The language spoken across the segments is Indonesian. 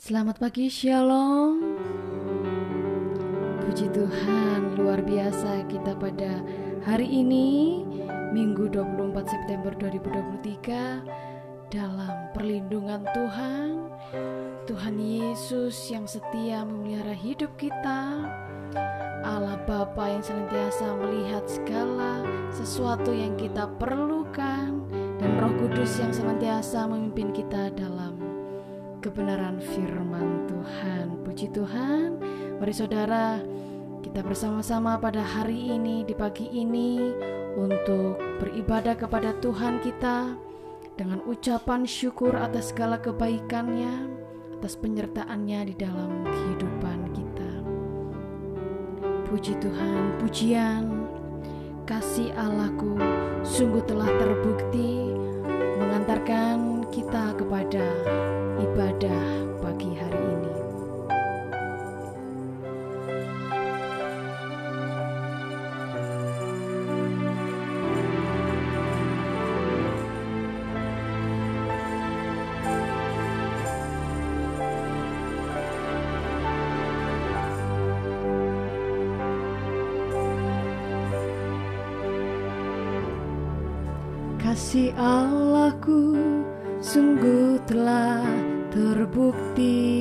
Selamat pagi Shalom. Puji Tuhan luar biasa kita pada hari ini Minggu 24 September 2023 Dalam perlindungan Tuhan. Tuhan Yesus yang setia memelihara hidup kita. Allah Bapa yang senantiasa melihat segala sesuatu yang kita perlukan. Dan Roh Kudus yang senantiasa memimpin kita dalam kebenaran firman Tuhan. Puji Tuhan. Mari saudara, kita bersama-sama pada hari ini di pagi ini untuk beribadah kepada Tuhan kita dengan ucapan syukur atas segala kebaikannya, atas penyertaannya di dalam kehidupan kita. Puji Tuhan, pujian kasih Allahku sungguh telah terbukti mengantarkan kita kepada ibadah pagi hari ini. Kasih Allahku sungguh telah terbukti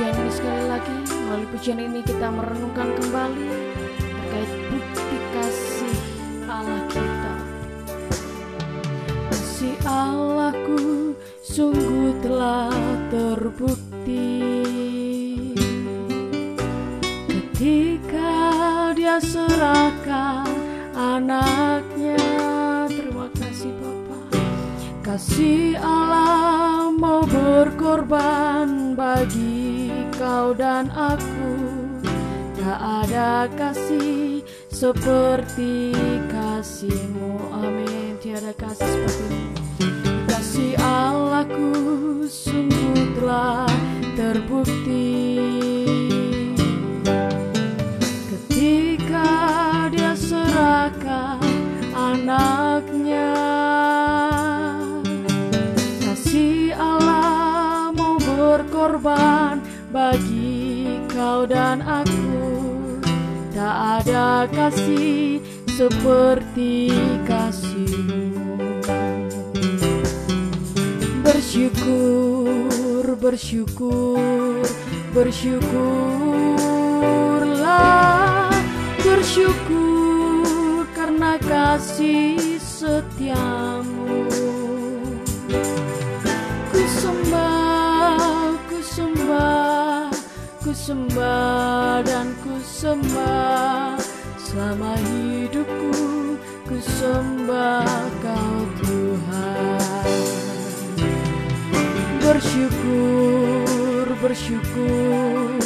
pujian ini sekali lagi. Melalui pujian ini kita merenungkan kembali Terkait bukti kasih Allah kita. Kasih Allahku sungguh telah terbukti. Ketika dia serahkan anaknya Terima kasih Bapak Kasih Allah mau berkorban bagi kau dan aku Tak ada kasih seperti kasihmu. Amin. Tiada kasih seperti Kasih Allahku sungguh telah terbukti. Ketika dia serahkan anaknya Kasih Allah mau berkorban bagi kau dan aku. Tak ada kasih seperti kasihmu. Bersyukur, bersyukur, bersyukurlah. Bersyukur karena kasih setiamu ku sembah dan ku sembah. Selama hidupku ku sembah kau Tuhan. Bersyukur, bersyukur,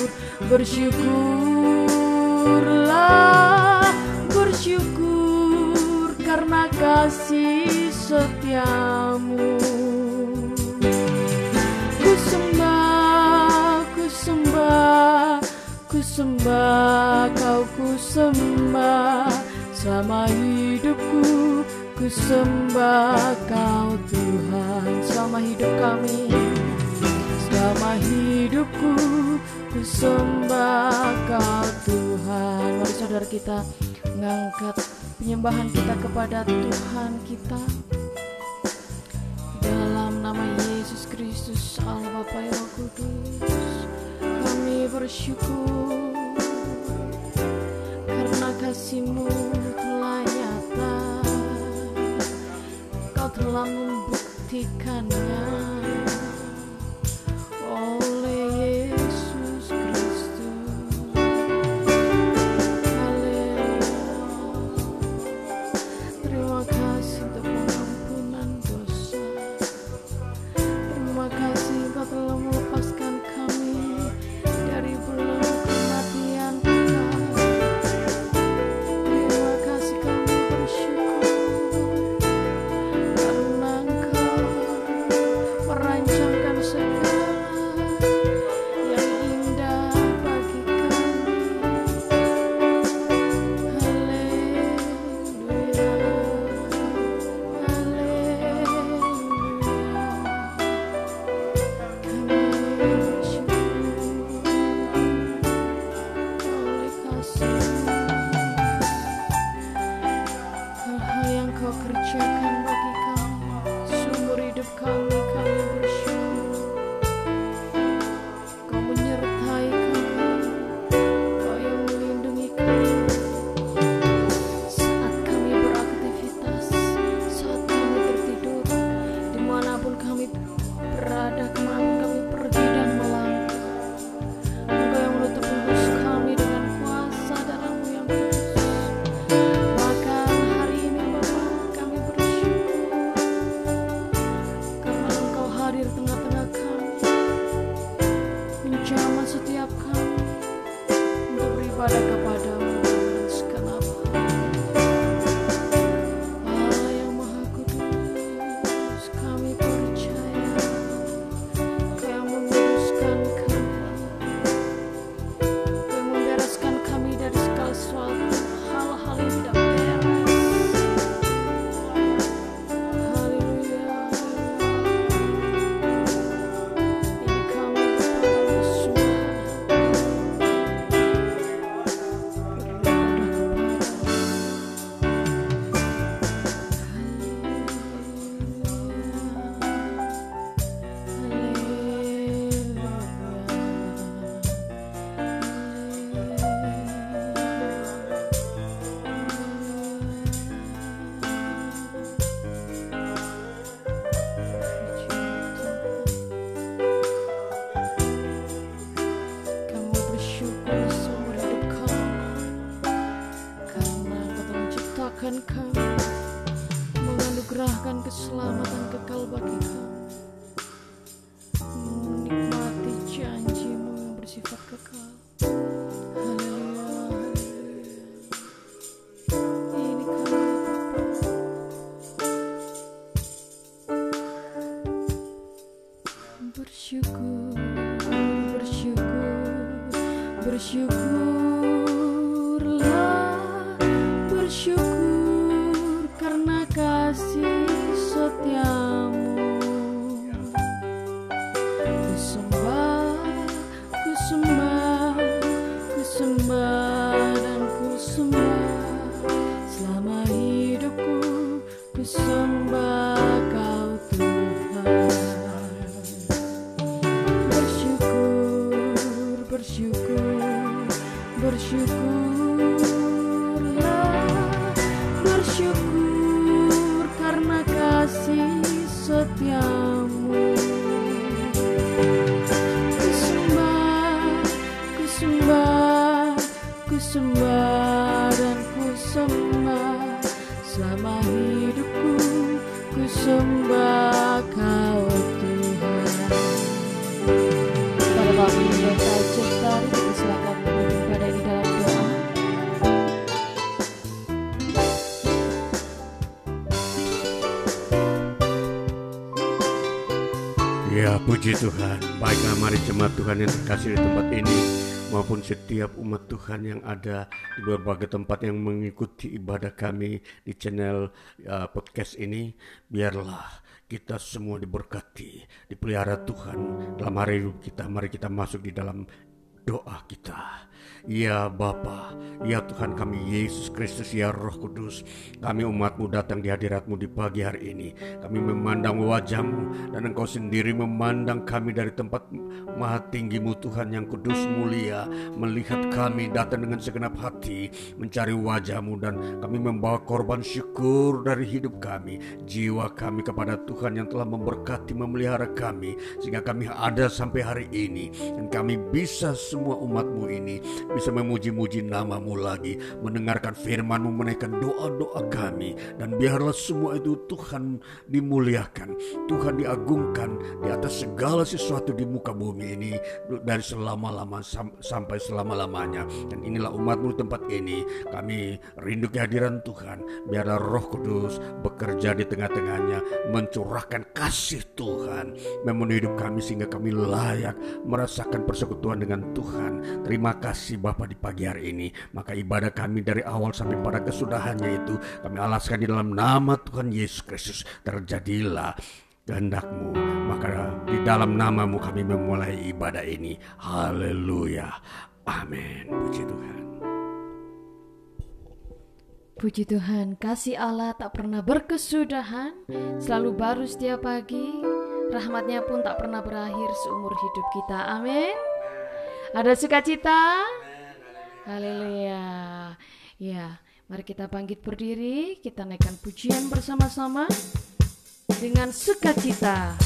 bersyukurlah. Bersyukur karena kasih setiamu ku sembah kau ku sembah. Sama hidupku ku sembah kau Tuhan. Sama hidup kami selama hidupku ku sembah kau Tuhan. Mari saudara kita mengangkat penyembahan kita kepada Tuhan kita. Dalam nama Yesus Kristus Allah Bapa yang Kudus bersyukur karena kasihmu telah nyata. Kau telah membuktikannya. Tuhan yang terkasih di tempat ini maupun setiap umat Tuhan yang ada di berbagai tempat yang mengikuti ibadah kami di channel uh, podcast ini biarlah kita semua diberkati dipelihara Tuhan. Dalam hari kita mari kita masuk di dalam doa kita. Ya Bapa, ya Tuhan kami Yesus Kristus, ya Roh Kudus, kami umatmu datang di hadiratmu di pagi hari ini. Kami memandang wajahmu dan engkau sendiri memandang kami dari tempat maha tinggimu Tuhan yang kudus mulia. Melihat kami datang dengan segenap hati mencari wajahmu dan kami membawa korban syukur dari hidup kami. Jiwa kami kepada Tuhan yang telah memberkati memelihara kami sehingga kami ada sampai hari ini. Dan kami bisa semua umatmu ini bisa memuji-muji namamu lagi, mendengarkan firmanmu, menaikkan doa-doa kami. Dan biarlah semua itu Tuhan dimuliakan, Tuhan diagungkan di atas segala sesuatu di muka bumi ini dari selama-lama sampai selama-lamanya. Dan inilah umatmu tempat ini, kami rindu kehadiran Tuhan. Biarlah roh kudus bekerja di tengah-tengahnya, mencurahkan kasih Tuhan, memenuhi hidup kami sehingga kami layak merasakan persekutuan dengan Tuhan. Terima kasih Bapa di pagi hari ini. Maka ibadah kami dari awal sampai pada kesudahannya itu kami alaskan di dalam nama Tuhan Yesus Kristus. Terjadilah kehendakmu. Maka di dalam namamu kami memulai ibadah ini. Haleluya. Amin. Puji Tuhan. Puji Tuhan, kasih Allah tak pernah berkesudahan, selalu baru setiap pagi. Rahmatnya pun tak pernah berakhir seumur hidup kita. Amin. Ada sukacita? Haleluya. Ya, mari kita bangkit berdiri, kita naikkan pujian bersama-sama dengan sukacita.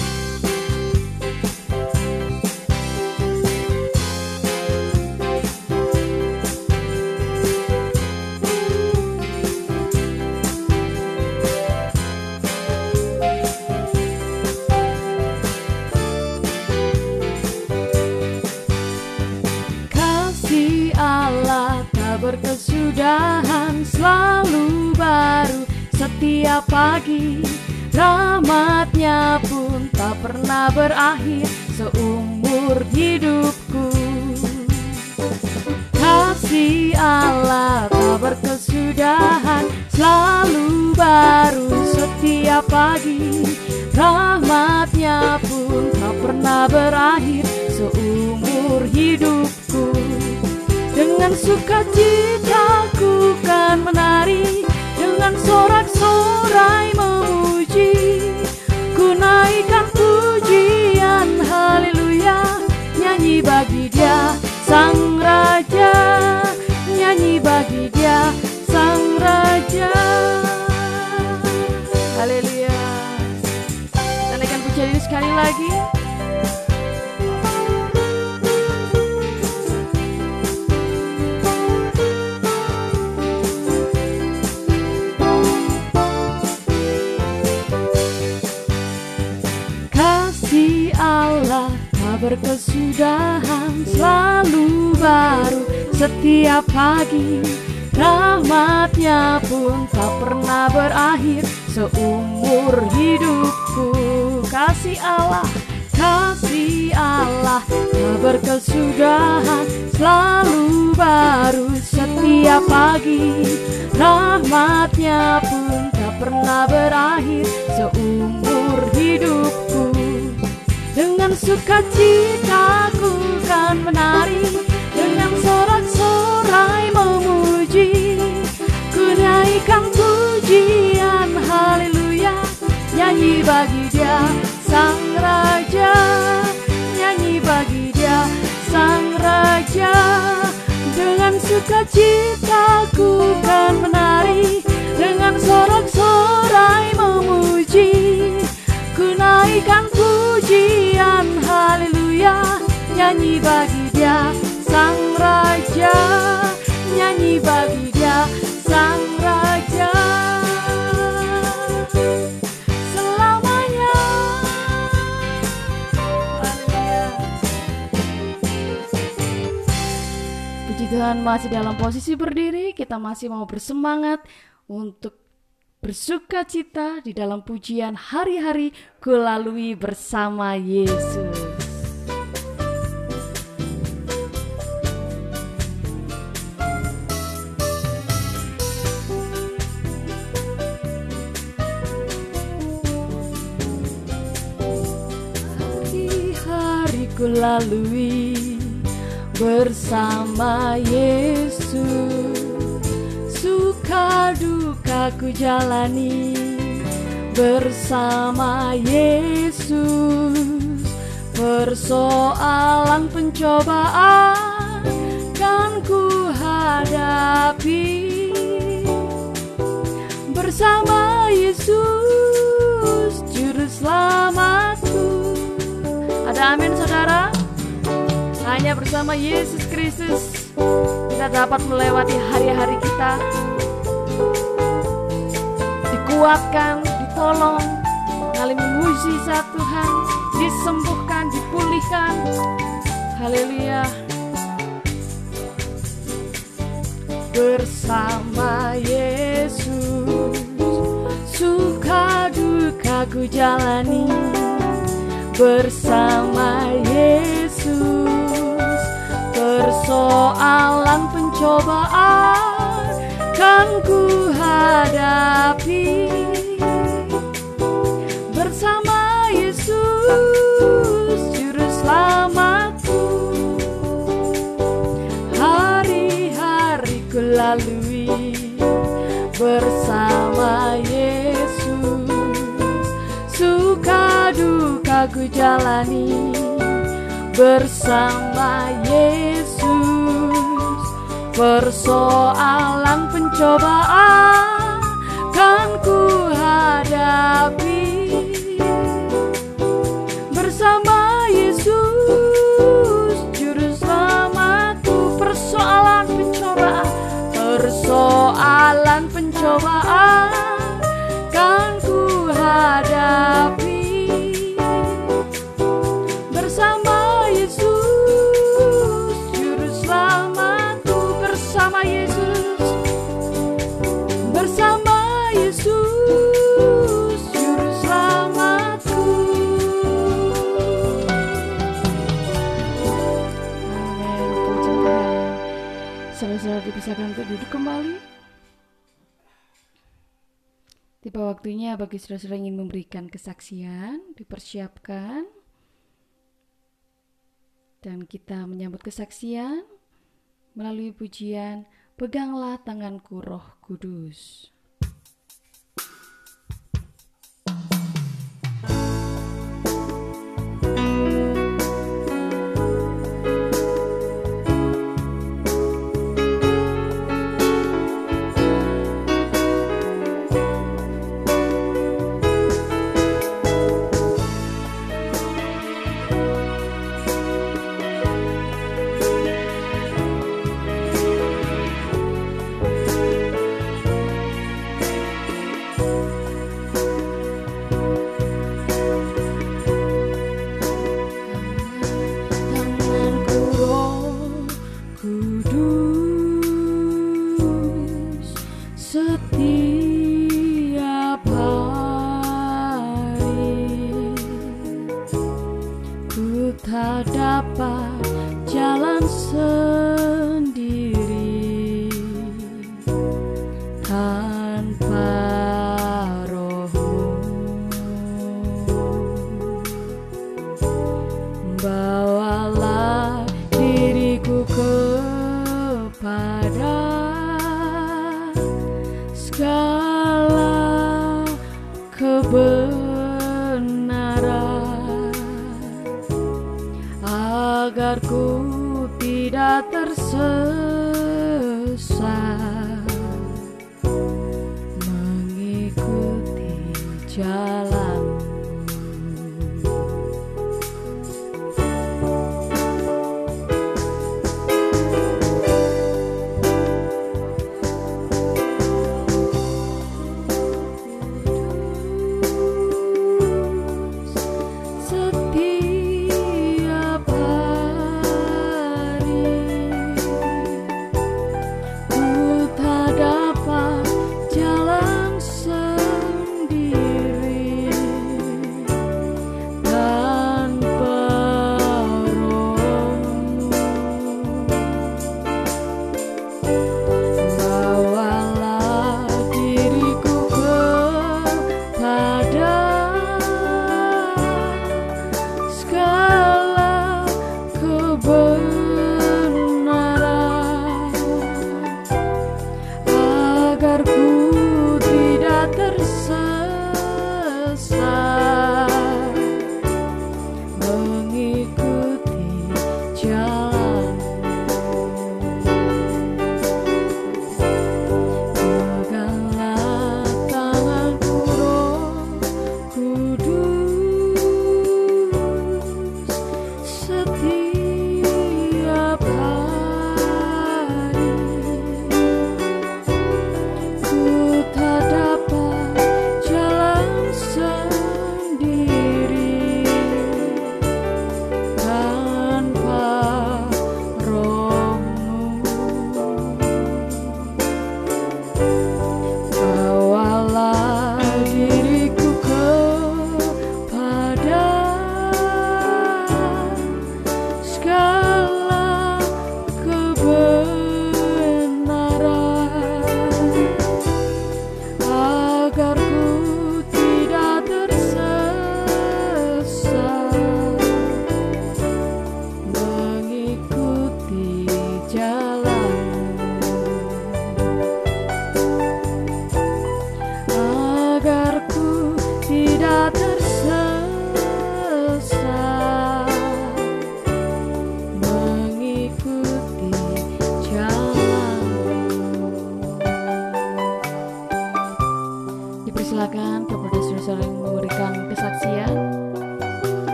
Berakhir seumur hidupku. Kasih Allah tak berkesudahan selalu baru setiap pagi. Rahmatnya pun tak pernah berakhir seumur hidupku. Dengan sukacita setiap pagi Rahmatnya pun tak pernah berakhir. Seumur hidupku Kasih Allah, kasih Allah tak berkesudahan selalu baru. Setiap pagi Rahmatnya pun tak pernah berakhir. Seumur hidupku dengan sukacita ku kan menari sorak-sorai memuji Ku naikkan pujian. Haleluya Nyanyi bagi dia sang raja. Nyanyi bagi dia sang raja. Dengan sukacita ku kan menari Dengan sorak-sorai memuji Ku naikkan pujian. Haleluya Nyanyi bagi dia sang raja Nyanyi bagi dia. Sang raja Selamanya. Puji Tuhan masih dalam posisi berdiri Kita masih mau bersemangat untuk bersuka cita di dalam pujian hari-hari kulalui bersama Yesus. Ku lalui bersama Yesus. Suka duka ku jalani bersama Yesus. Persoalan pencobaan kan ku hadapi Bersama Yesus Juru Selamatku Ada amin saudara? Hanya bersama Yesus Kristus kita dapat melewati hari-hari kita dikuatkan, ditolong, mengalami mujizat Tuhan, disembuhkan, dipulihkan. Haleluya. Bersama Yesus, suka duka ku jalani. Bersama Yesus, persoalan pencobaan kan ku hadapi bersama Yesus juru selamatku. Hari-hari ku lalui bersama Yesus ku jalani bersama Yesus. Persoalan pencobaan kan ku hadapi bersama Yesus. Juru selamatku persoalan pencobaan persoalan pencobaan kan ku hadapi Dipisahkan untuk duduk kembali. Tiba waktunya bagi saudara-saudara ingin memberikan kesaksian Dipersiapkan. Dan kita menyambut kesaksian Melalui pujian Peganglah tanganku roh kudus. tanganku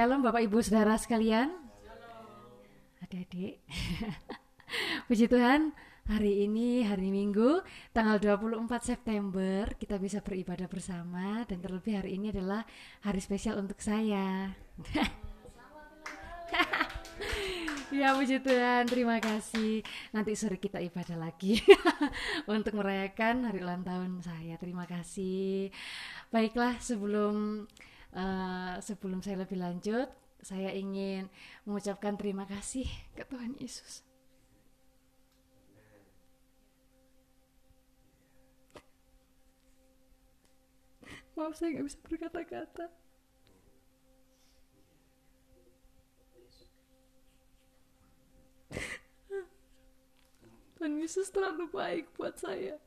Shalom Bapak Ibu Saudara sekalian. Adik-adik. Puji Tuhan, hari ini hari Minggu tanggal 24 September kita bisa beribadah bersama dan terlebih hari ini adalah hari spesial untuk saya. ya puji Tuhan, terima kasih. Nanti sore kita ibadah lagi untuk merayakan hari ulang tahun saya. Terima kasih. Baiklah, sebelum uh, sebelum saya lebih lanjut, saya ingin mengucapkan terima kasih ke Tuhan Yesus. Maaf saya nggak bisa berkata-kata. Tuhan Yesus terlalu baik buat saya.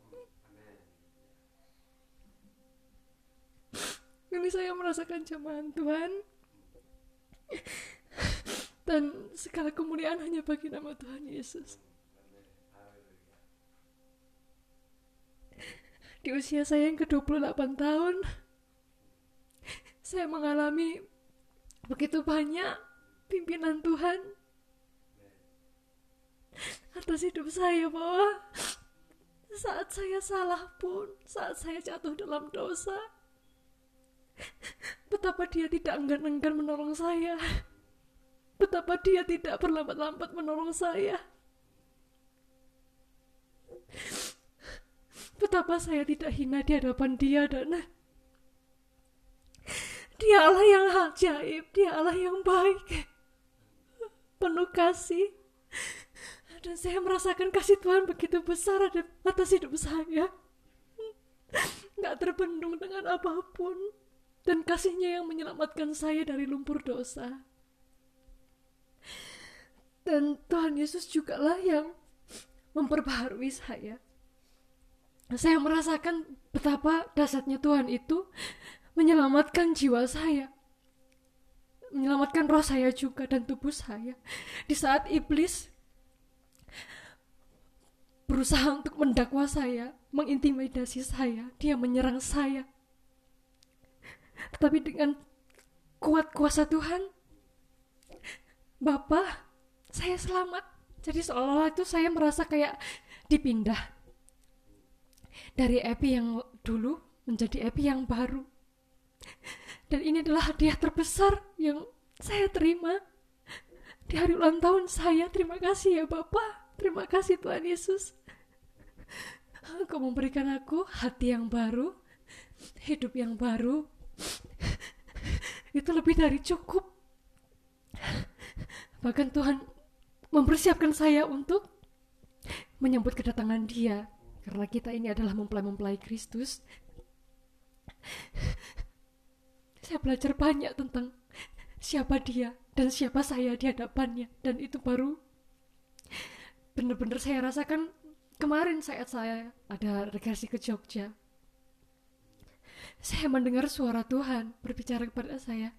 Ini saya merasakan jamahan Tuhan dan segala kemuliaan hanya bagi nama Tuhan Yesus. Di usia saya yang ke-28 tahun, saya mengalami begitu banyak pimpinan Tuhan atas hidup saya bahwa saat saya salah pun, saat saya jatuh dalam dosa, betapa dia tidak enggan-enggan menolong saya, betapa dia tidak berlambat-lambat menolong saya, betapa saya tidak hina di hadapan dia dan. Dia Allah yang ajaib, dia Allah yang baik, penuh kasih, dan saya merasakan kasih Tuhan begitu besar atas hidup saya. Gak terbendung dengan apa pun. Dan kasihnya yang menyelamatkan saya dari lumpur dosa. Dan Tuhan Yesus juga lah yang memperbaharui saya. Saya merasakan betapa dasarnya Tuhan itu menyelamatkan jiwa saya. Menyelamatkan roh saya juga dan tubuh saya. Di saat iblis berusaha untuk mendakwa saya, mengintimidasi saya, dia menyerang saya. Tetapi dengan kuat kuasa Tuhan, Bapak, saya selamat. Jadi seolah-olah itu saya merasa kayak dipindah dari Epi yang dulu menjadi Epi yang baru. Dan ini adalah hadiah terbesar yang saya terima di hari ulang tahun saya. Terima kasih ya Bapak. Terima kasih Tuhan Yesus. Engkau memberikan aku hati yang baru, hidup yang baru. Itu lebih dari cukup. Bahkan Tuhan mempersiapkan saya untuk menyambut kedatangan Dia, karena kita ini adalah mempelai-mempelai Kristus. Saya belajar banyak tentang siapa Dia dan siapa saya di hadapannya, dan itu baru benar-benar saya rasakan Kemarin saat saya ada regresi ke Jogja, saya mendengar suara Tuhan berbicara kepada saya.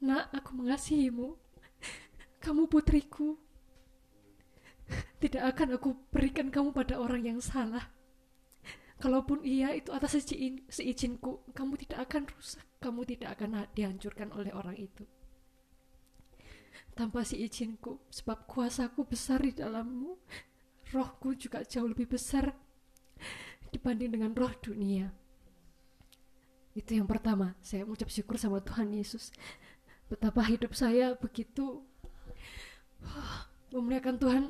Nak, aku mengasihimu. Kamu putriku. Tidak akan aku berikan kamu pada orang yang salah. Kalaupun iya itu atas seizin, seizinku, kamu tidak akan rusak. Kamu tidak akan dihancurkan oleh orang itu. Tanpa seizinku, sebab kuasaku besar di dalammu, rohku juga jauh lebih besar dibanding dengan roh dunia. Itu yang pertama, saya mengucap syukur sama Tuhan Yesus. Betapa hidup saya begitu memuliakan Tuhan.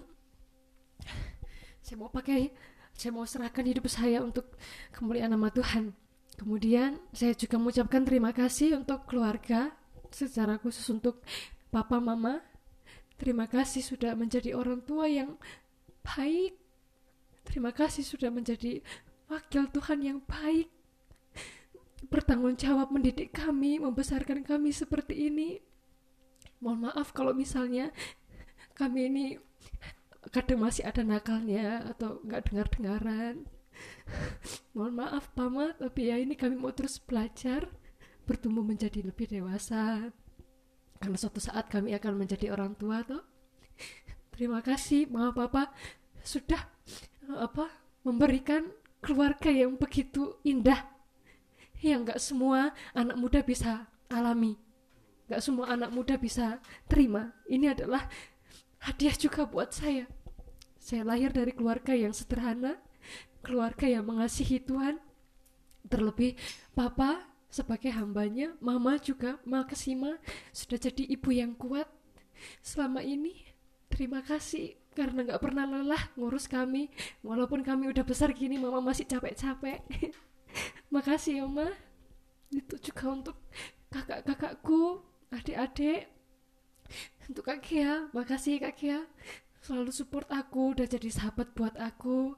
Saya mau pakai, saya mau serahkan hidup saya untuk kemuliaan nama Tuhan. Kemudian saya juga mengucapkan terima kasih untuk keluarga, secara khusus untuk papa mama. Terima kasih sudah menjadi orang tua yang baik. Terima kasih sudah menjadi wakil Tuhan yang baik. Bertanggung jawab mendidik kami, membesarkan kami seperti ini. Mohon maaf kalau misalnya kami ini kadang masih ada nakalnya atau nggak dengar-dengaran. mohon maaf Mama tapi ya ini kami mau terus belajar bertumbuh menjadi lebih dewasa karena suatu saat kami akan menjadi orang tua toh terima kasih Mama Papa sudah apa memberikan keluarga yang begitu indah yang gak semua anak muda bisa alami. Gak semua anak muda bisa terima. Ini adalah hadiah juga buat saya. Saya lahir dari keluarga yang sederhana keluarga yang mengasihi Tuhan. Terlebih papa sebagai hambanya mama juga Makasima sudah jadi ibu yang kuat. Selama ini terima kasih karena nggak pernah lelah ngurus kami. Walaupun kami udah besar gini mama masih capek-capek makasih ya ma itu juga untuk kakak-kakakku adik-adik. Untuk kak Kia makasih kak Kia. Selalu support aku udah jadi sahabat buat aku.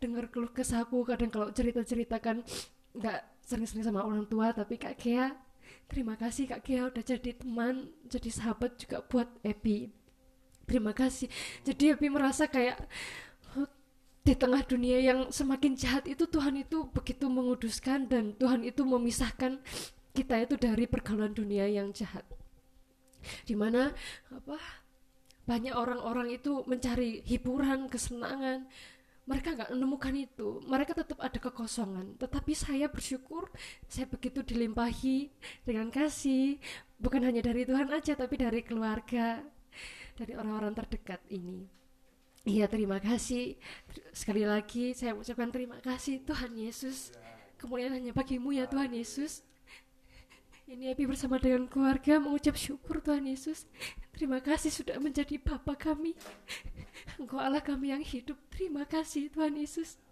Dengar keluh kesahku kadang kalau cerita-cerita kan nggak sering-sering sama orang tua tapi kak Kia terima kasih kak Kia udah jadi teman jadi sahabat juga buat Epi. Terima kasih. Jadi Epi merasa kayak di tengah dunia yang semakin jahat itu Tuhan itu begitu menguduskan dan Tuhan itu memisahkan kita itu dari pergaulan dunia yang jahat. Di mana apa banyak orang-orang itu mencari hiburan kesenangan. Mereka nggak menemukan itu. Mereka tetap ada kekosongan. Tetapi saya bersyukur saya begitu dilimpahi dengan kasih. Bukan hanya dari Tuhan aja tapi dari keluarga dari orang-orang terdekat ini Iya terima kasih. Sekali lagi saya ucapkan terima kasih Tuhan Yesus. Kemuliaan hanya bagimu ya Tuhan Yesus. Ini Epi bersama dengan keluarga mengucap syukur Tuhan Yesus. Terima kasih sudah menjadi Bapa kami. Engkau Allah kami yang hidup. Terima kasih Tuhan Yesus.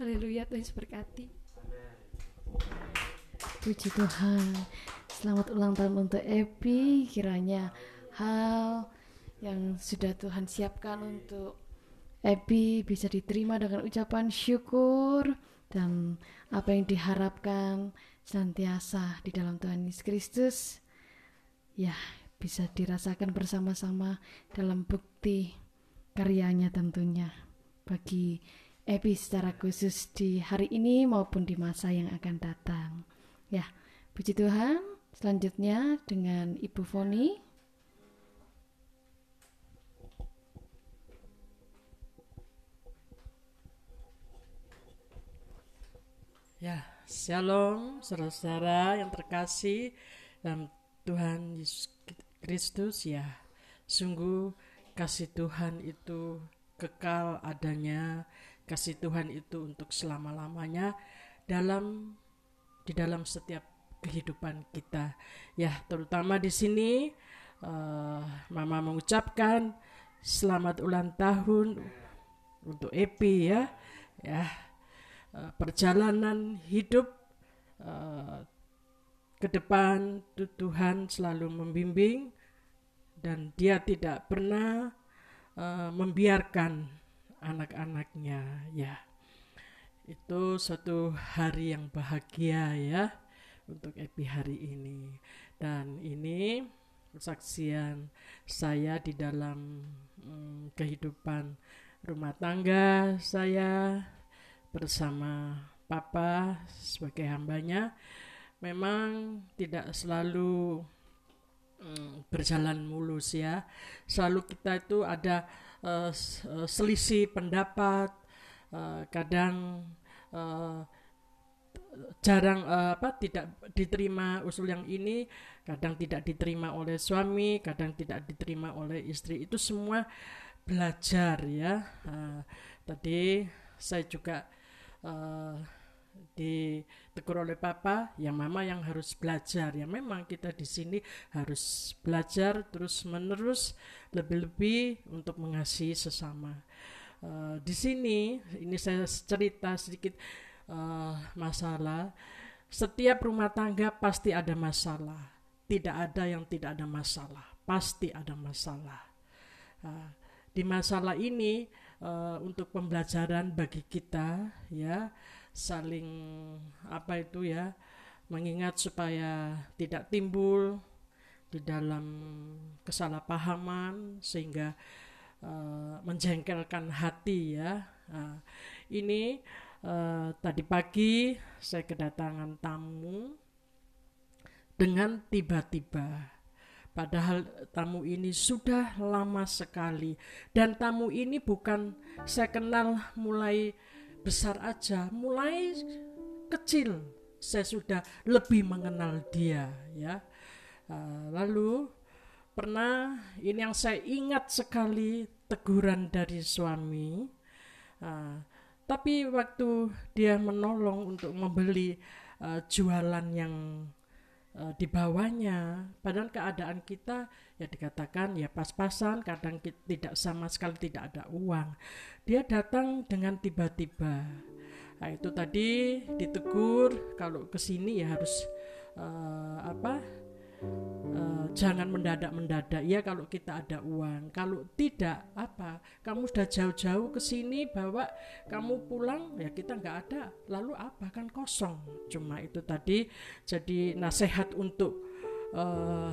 Haleluya Tuhan Yesus berkati. Puji Tuhan. Selamat ulang tahun untuk Epi. Kiranya hal yang sudah Tuhan siapkan untuk Ebi bisa diterima dengan ucapan syukur dan apa yang diharapkan senantiasa di dalam Tuhan Yesus Kristus ya bisa dirasakan bersama-sama dalam bukti karyanya tentunya bagi Ebi secara khusus di hari ini maupun di masa yang akan datang. Ya puji Tuhan. Selanjutnya dengan Ibu Foni Ya, shalom saudara-saudara yang terkasih dalam Tuhan Yesus Kristus ya. Sungguh kasih Tuhan itu kekal adanya, kasih Tuhan itu untuk selama-lamanya dalam di dalam setiap kehidupan kita. Ya, terutama di sini uh, Mama mengucapkan selamat ulang tahun untuk Epi ya. Ya, Eh, perjalanan hidup uh, ke depan Tuhan selalu membimbing dan dia tidak pernah uh, membiarkan anak-anaknya ya. Itu suatu hari yang bahagia ya untuk Epi hari ini. Dan ini kesaksian saya di dalam um, kehidupan rumah tangga saya bersama Papa sebagai hambanya memang tidak selalu mm, berjalan mulus ya. Selalu kita itu ada uh, selisih pendapat, uh, kadang uh, jarang uh, apa tidak diterima usul yang ini, kadang tidak diterima oleh suami, kadang tidak diterima oleh istri. Itu semua belajar ya. Uh, tadi saya juga uh, ditegur oleh papa, yang mama yang harus belajar. Ya memang kita di sini harus belajar terus menerus lebih-lebih untuk mengasihi sesama. Uh, di sini ini saya cerita sedikit uh, masalah. Setiap rumah tangga pasti ada masalah. Tidak ada yang tidak ada masalah. Pasti ada masalah. Uh, di masalah ini uh, untuk pembelajaran bagi kita ya saling apa itu ya mengingat supaya tidak timbul di dalam kesalahpahaman sehingga uh, menjengkelkan hati ya uh, ini eh, tadi pagi saya kedatangan tamu dengan tiba-tiba. Padahal tamu ini sudah lama sekali dan tamu ini bukan saya kenal mulai besar aja, mulai kecil saya sudah lebih mengenal dia ya. Uh, lalu pernah ini yang saya ingat sekali teguran dari suami. Uh, tapi waktu dia menolong untuk membeli uh, jualan yang uh, di bawahnya, padahal keadaan kita ya dikatakan ya pas-pasan, kadang kita tidak sama sekali tidak ada uang. Dia datang dengan tiba-tiba. Nah, itu tadi ditegur kalau ke sini ya harus uh, apa? Uh, jangan mendadak mendadak ya kalau kita ada uang. Kalau tidak apa? Kamu sudah jauh-jauh ke sini bawa kamu pulang ya kita nggak ada. Lalu apa? Kan kosong. Cuma itu tadi jadi nasihat untuk uh,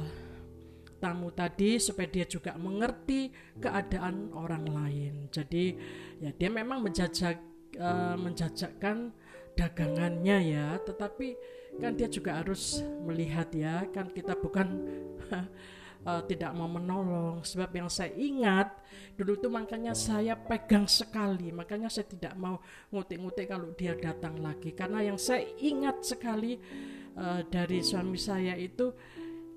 tamu tadi supaya dia juga mengerti keadaan orang lain. Jadi ya dia memang menjajak uh, menjajakkan dagangannya ya. Tetapi kan dia juga harus melihat ya kan kita bukan uh, tidak mau menolong. Sebab yang saya ingat dulu itu makanya saya pegang sekali. Makanya saya tidak mau ngutik-ngutik kalau dia datang lagi. Karena yang saya ingat sekali uh, dari suami saya itu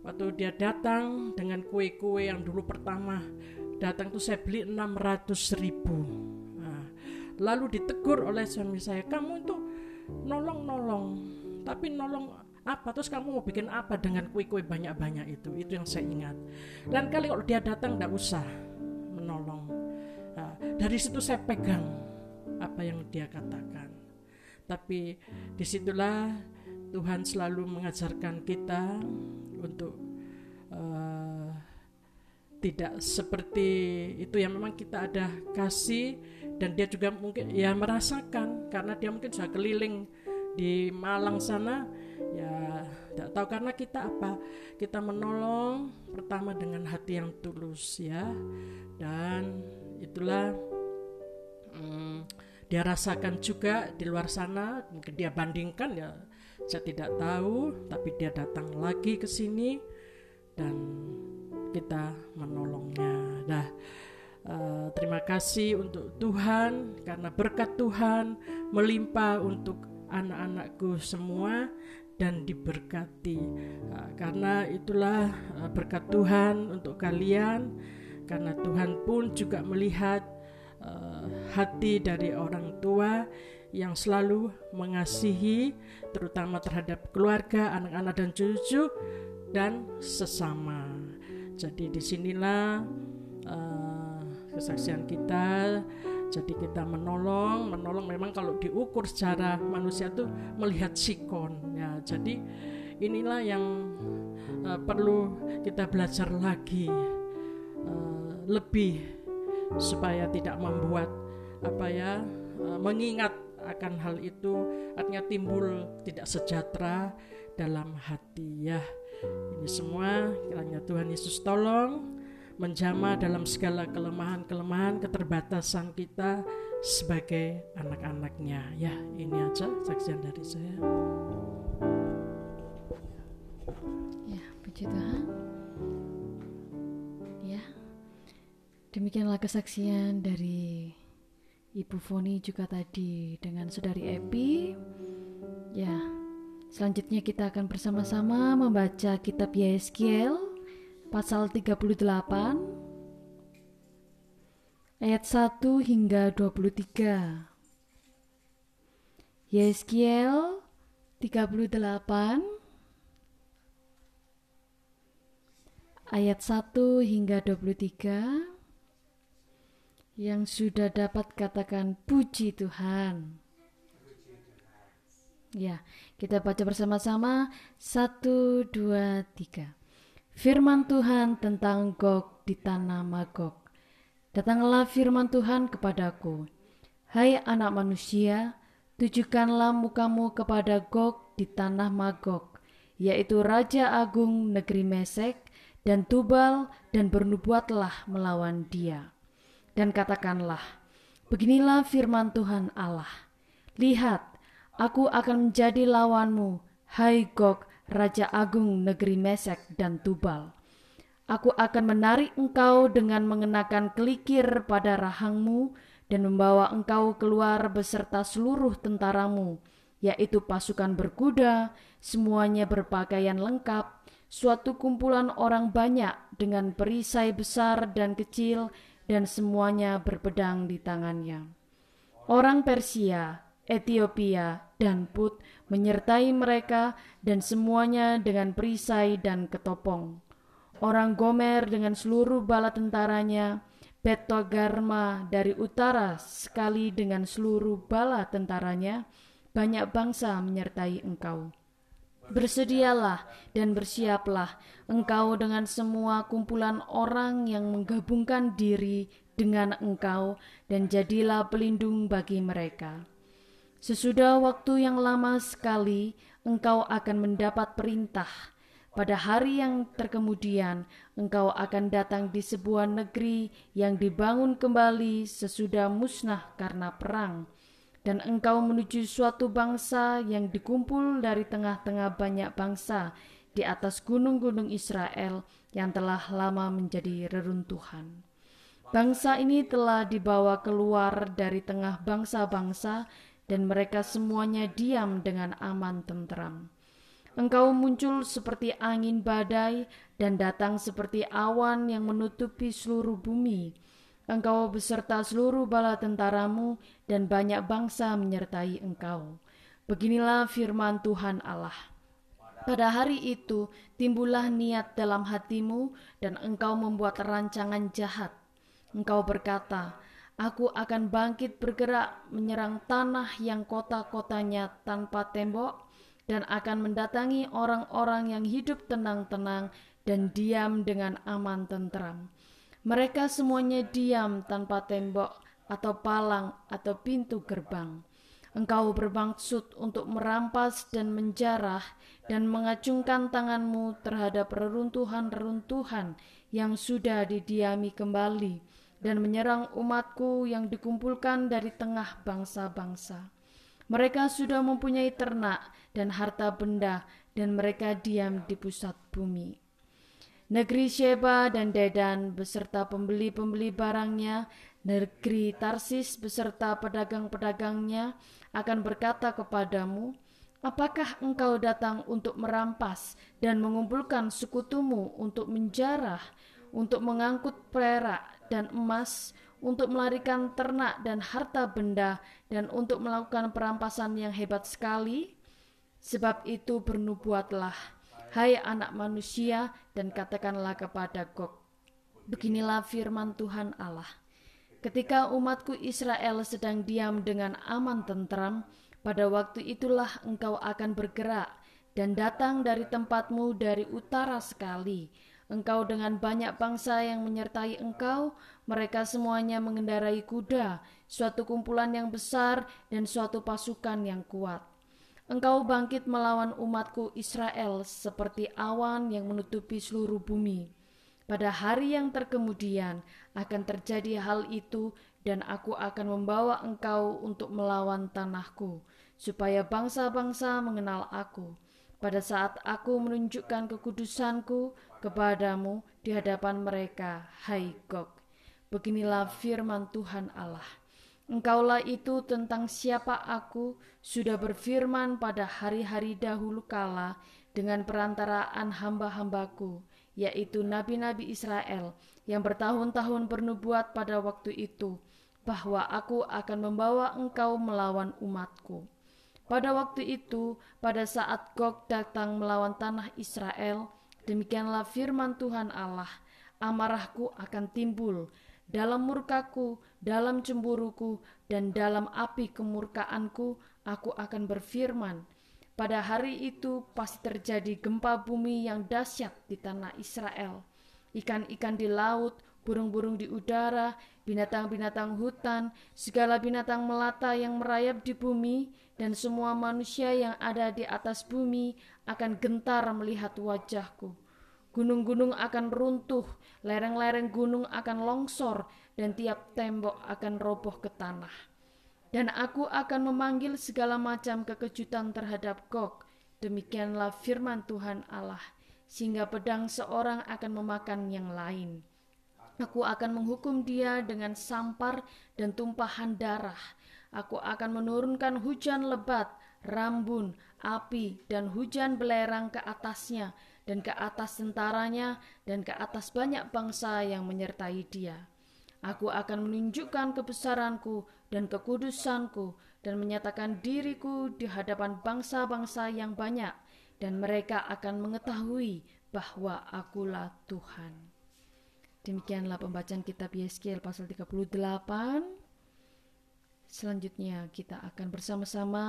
waktu dia datang dengan kue-kue yang dulu pertama datang tuh saya beli 600 ribu. Nah, lalu ditegur oleh suami saya kamu itu nolong-nolong. Tapi nolong apa? Terus kamu mau bikin apa dengan kue-kue banyak-banyak itu? Itu yang saya ingat. Dan kali kalau dia datang tidak usah menolong. Nah, dari situ saya pegang apa yang dia katakan. Tapi di situlah Tuhan selalu mengajarkan kita untuk uh, tidak seperti itu yang memang kita ada kasih dan dia juga mungkin ya merasakan karena dia mungkin sudah keliling di Malang sana ya tidak tahu karena kita apa kita menolong pertama dengan hati yang tulus ya. Dan itulah hmm, dia rasakan juga di luar sana mungkin dia bandingkan ya saya tidak tahu tapi dia datang lagi ke sini dan kita menolongnya. Dah Uh, terima kasih untuk Tuhan karena berkat Tuhan melimpah untuk anak-anakku semua dan diberkati uh, karena itulah uh, berkat Tuhan untuk kalian karena Tuhan pun juga melihat uh, hati dari orang tua yang selalu mengasihi terutama terhadap keluarga, anak-anak dan cucu dan sesama. Jadi di sinilah uh, kesaksian kita jadi kita menolong, menolong memang kalau diukur secara manusia itu melihat sikon ya. Jadi inilah yang uh, perlu kita belajar lagi uh, lebih supaya tidak membuat apa ya uh, mengingat akan hal itu artinya timbul tidak sejahtera dalam hati ya. Ini semua kiranya Tuhan Yesus tolong menjama dalam segala kelemahan-kelemahan keterbatasan kita sebagai anak-anaknya. Ya ini aja saksian dari saya. Ya puji Tuhan. Ya demikianlah kesaksian dari Ibu Foni juga tadi dengan Saudari Epi. Ya selanjutnya kita akan bersama-sama membaca kitab Yeskiel pasal 38 ayat 1 hingga 23. Yeskiel 38 ayat 1 hingga 23 yang sudah dapat katakan puji Tuhan. Ya, kita baca bersama-sama. Satu, dua, tiga. Firman Tuhan tentang Gog di tanah Magog. Datanglah firman Tuhan kepadaku, Hai anak manusia, tujukanlah mukamu kepada Gog di tanah Magog, yaitu Raja Agung negeri Mesek dan Tubal dan bernubuatlah melawan dia. Dan katakanlah, beginilah firman Tuhan Allah, Lihat, aku akan menjadi lawanmu, hai Gog, Raja Agung negeri Mesek dan Tubal. Aku akan menarik engkau dengan mengenakan kelikir pada rahangmu dan membawa engkau keluar beserta seluruh tentaramu, yaitu pasukan berkuda, semuanya berpakaian lengkap, suatu kumpulan orang banyak dengan perisai besar dan kecil, dan semuanya berpedang di tangannya. Orang Persia, Ethiopia, dan Put menyertai mereka, dan semuanya dengan perisai dan ketopong orang Gomer dengan seluruh bala tentaranya, Betogarma dari utara sekali dengan seluruh bala tentaranya, banyak bangsa menyertai engkau. Bersedialah dan bersiaplah engkau dengan semua kumpulan orang yang menggabungkan diri dengan engkau dan jadilah pelindung bagi mereka. Sesudah waktu yang lama sekali engkau akan mendapat perintah pada hari yang terkemudian, engkau akan datang di sebuah negeri yang dibangun kembali sesudah musnah karena perang, dan engkau menuju suatu bangsa yang dikumpul dari tengah-tengah banyak bangsa di atas gunung-gunung Israel yang telah lama menjadi reruntuhan. Bangsa ini telah dibawa keluar dari tengah bangsa-bangsa, dan mereka semuanya diam dengan aman tentram. Engkau muncul seperti angin badai dan datang seperti awan yang menutupi seluruh bumi. Engkau beserta seluruh bala tentaramu dan banyak bangsa menyertai engkau. Beginilah firman Tuhan Allah. Pada hari itu timbullah niat dalam hatimu dan engkau membuat rancangan jahat. Engkau berkata, Aku akan bangkit bergerak menyerang tanah yang kota-kotanya tanpa tembok dan akan mendatangi orang-orang yang hidup tenang-tenang dan diam dengan aman tentram. Mereka semuanya diam tanpa tembok atau palang atau pintu gerbang. Engkau bermaksud untuk merampas dan menjarah dan mengacungkan tanganmu terhadap reruntuhan-reruntuhan yang sudah didiami kembali dan menyerang umatku yang dikumpulkan dari tengah bangsa-bangsa. Mereka sudah mempunyai ternak dan harta benda, dan mereka diam di pusat bumi. Negeri Sheba dan Dedan beserta pembeli-pembeli barangnya, negeri Tarsis beserta pedagang-pedagangnya akan berkata kepadamu, Apakah engkau datang untuk merampas dan mengumpulkan sekutumu untuk menjarah, untuk mengangkut perak dan emas, untuk melarikan ternak dan harta benda, dan untuk melakukan perampasan yang hebat sekali. Sebab itu bernubuatlah, hai anak manusia, dan katakanlah kepada Gog, Beginilah firman Tuhan Allah. Ketika umatku Israel sedang diam dengan aman tentram, pada waktu itulah engkau akan bergerak dan datang dari tempatmu dari utara sekali, Engkau dengan banyak bangsa yang menyertai engkau, mereka semuanya mengendarai kuda, suatu kumpulan yang besar dan suatu pasukan yang kuat. Engkau bangkit melawan umatku Israel seperti awan yang menutupi seluruh bumi. Pada hari yang terkemudian akan terjadi hal itu dan aku akan membawa engkau untuk melawan tanahku, supaya bangsa-bangsa mengenal aku. Pada saat aku menunjukkan kekudusanku, kepadamu di hadapan mereka, hai Gog. Beginilah firman Tuhan Allah. Engkaulah itu tentang siapa aku sudah berfirman pada hari-hari dahulu kala dengan perantaraan hamba-hambaku, yaitu nabi-nabi Israel yang bertahun-tahun bernubuat pada waktu itu, bahwa aku akan membawa engkau melawan umatku. Pada waktu itu, pada saat Gog datang melawan tanah Israel, Demikianlah firman Tuhan Allah, amarahku akan timbul dalam murkaku, dalam cemburuku, dan dalam api kemurkaanku, aku akan berfirman. Pada hari itu pasti terjadi gempa bumi yang dahsyat di tanah Israel. Ikan-ikan di laut, burung-burung di udara, binatang-binatang hutan, segala binatang melata yang merayap di bumi, dan semua manusia yang ada di atas bumi akan gentar melihat wajahku. Gunung-gunung akan runtuh, lereng-lereng gunung akan longsor, dan tiap tembok akan roboh ke tanah. dan aku akan memanggil segala macam kekejutan terhadap Gog. Demikianlah firman Tuhan Allah, sehingga pedang seorang akan memakan yang lain. Aku akan menghukum dia dengan sampar dan tumpahan darah. Aku akan menurunkan hujan lebat, rambun, api, dan hujan belerang ke atasnya, dan ke atas tentaranya, dan ke atas banyak bangsa yang menyertai dia. Aku akan menunjukkan kebesaranku dan kekudusanku, dan menyatakan diriku di hadapan bangsa-bangsa yang banyak, dan mereka akan mengetahui bahwa akulah Tuhan. Demikianlah pembacaan kitab Yeskiel pasal 38. Selanjutnya kita akan bersama-sama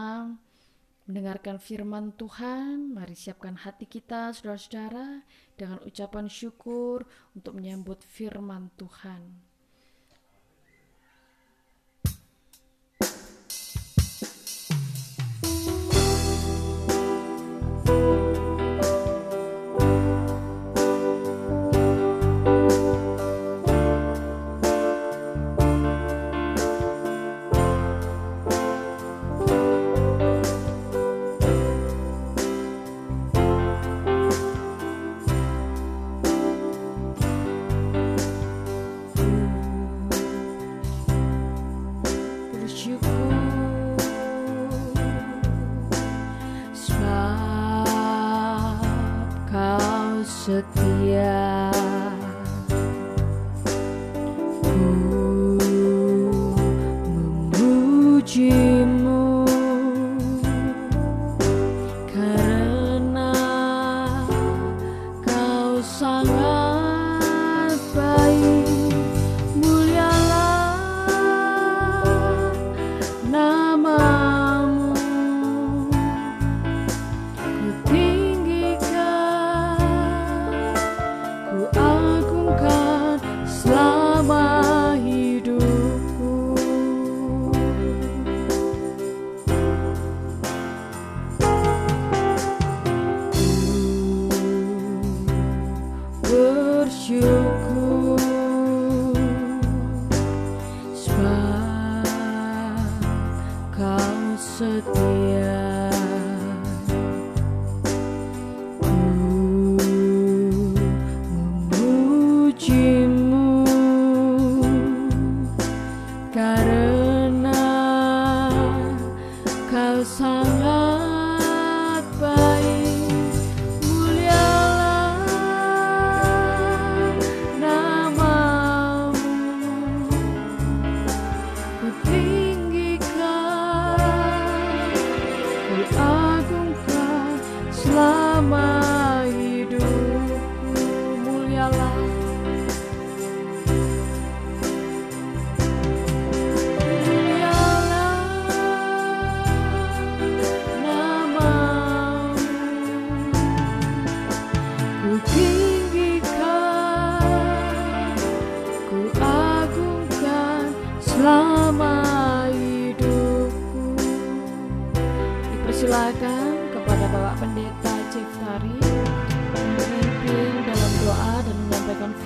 mendengarkan firman Tuhan. Mari siapkan hati kita, saudara-saudara, dengan ucapan syukur untuk menyambut firman Tuhan. sunrise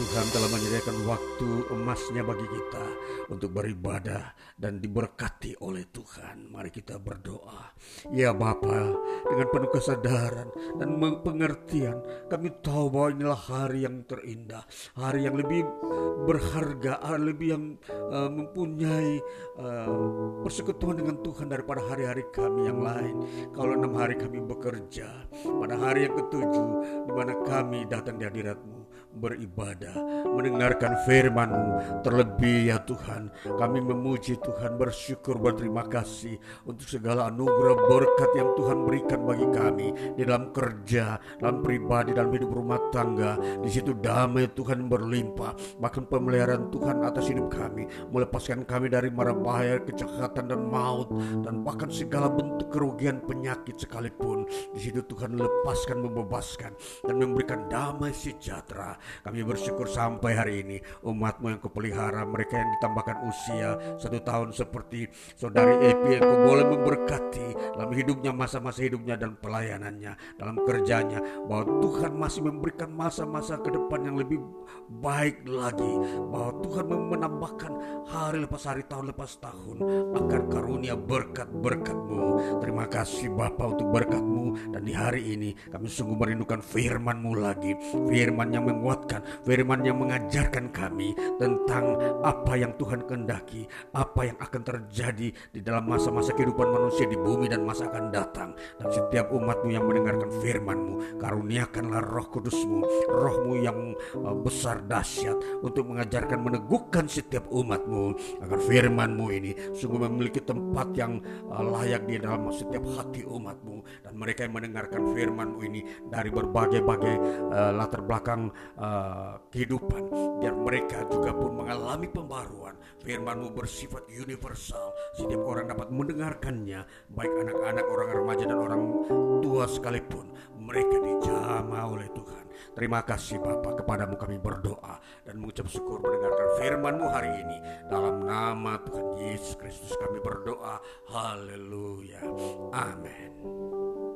Tuhan telah menyediakan waktu emasnya bagi kita untuk beribadah dan diberkati oleh Tuhan. Mari kita berdoa. Ya Bapa, dengan penuh kesadaran dan pengertian, kami tahu bahwa inilah hari yang terindah, hari yang lebih berharga, lebih yang uh, mempunyai uh, persekutuan dengan Tuhan daripada hari-hari kami yang lain. Kalau enam hari kami bekerja, pada hari yang ketujuh, di mana kami datang di hadiratmu, beribadah, mendengarkan firman-Mu. Terlebih ya Tuhan, kami memuji Tuhan, bersyukur, berterima kasih untuk segala anugerah berkat yang Tuhan berikan bagi kami di dalam kerja, dalam pribadi, dalam hidup rumah tangga. Di situ damai Tuhan berlimpah, bahkan pemeliharaan Tuhan atas hidup kami, melepaskan kami dari mara bahaya, kejahatan dan maut, dan bahkan segala bentuk kerugian penyakit sekalipun. Di situ Tuhan lepaskan, membebaskan, dan memberikan damai sejahtera Kami bersyukur sampai hari ini umatmu yang kupelihara, mereka yang ditambahkan usia satu tahun seperti saudari Epi kau boleh memberkati dalam hidupnya, masa-masa hidupnya dan pelayanannya, dalam kerjanya, bahwa Tuhan masih memberikan masa-masa ke depan yang lebih baik lagi, bahwa Tuhan menambahkan hari lepas hari, tahun lepas tahun, akan karunia berkat-berkatmu. Terima kasih Bapa untuk berkatmu. Dan di hari ini kami sungguh merindukan firmanmu lagi, firman yang menguatkan, firman yang mengajarkan kami tentang apa yang Tuhan kehendaki, apa yang akan terjadi di dalam masa-masa kehidupan manusia di bumi dan masa akan datang. Dan setiap umatmu yang mendengarkan firmanmu, karuniakanlah roh kudusmu, rohmu yang uh, besar dahsyat untuk mengajarkan meneguhkan setiap umatmu agar firmanmu ini sungguh memiliki tempat yang uh, layak di dalam setiap hati umatmu dan mereka yang mendengarkan firmanmu ini dari berbagai-bagai uh, latar belakang uh, kehidupan. Biar mereka juga pun mengalami pembaruan. Firmanmu bersifat universal. Setiap orang dapat mendengarkannya. Baik anak-anak orang remaja dan orang tua sekalipun. Mereka dijamah oleh Tuhan. Terima kasih Bapak kepadamu kami berdoa. Dan mengucap syukur mendengarkan firmanmu hari ini. Dalam nama Tuhan Yesus Kristus kami berdoa. Haleluya. Amin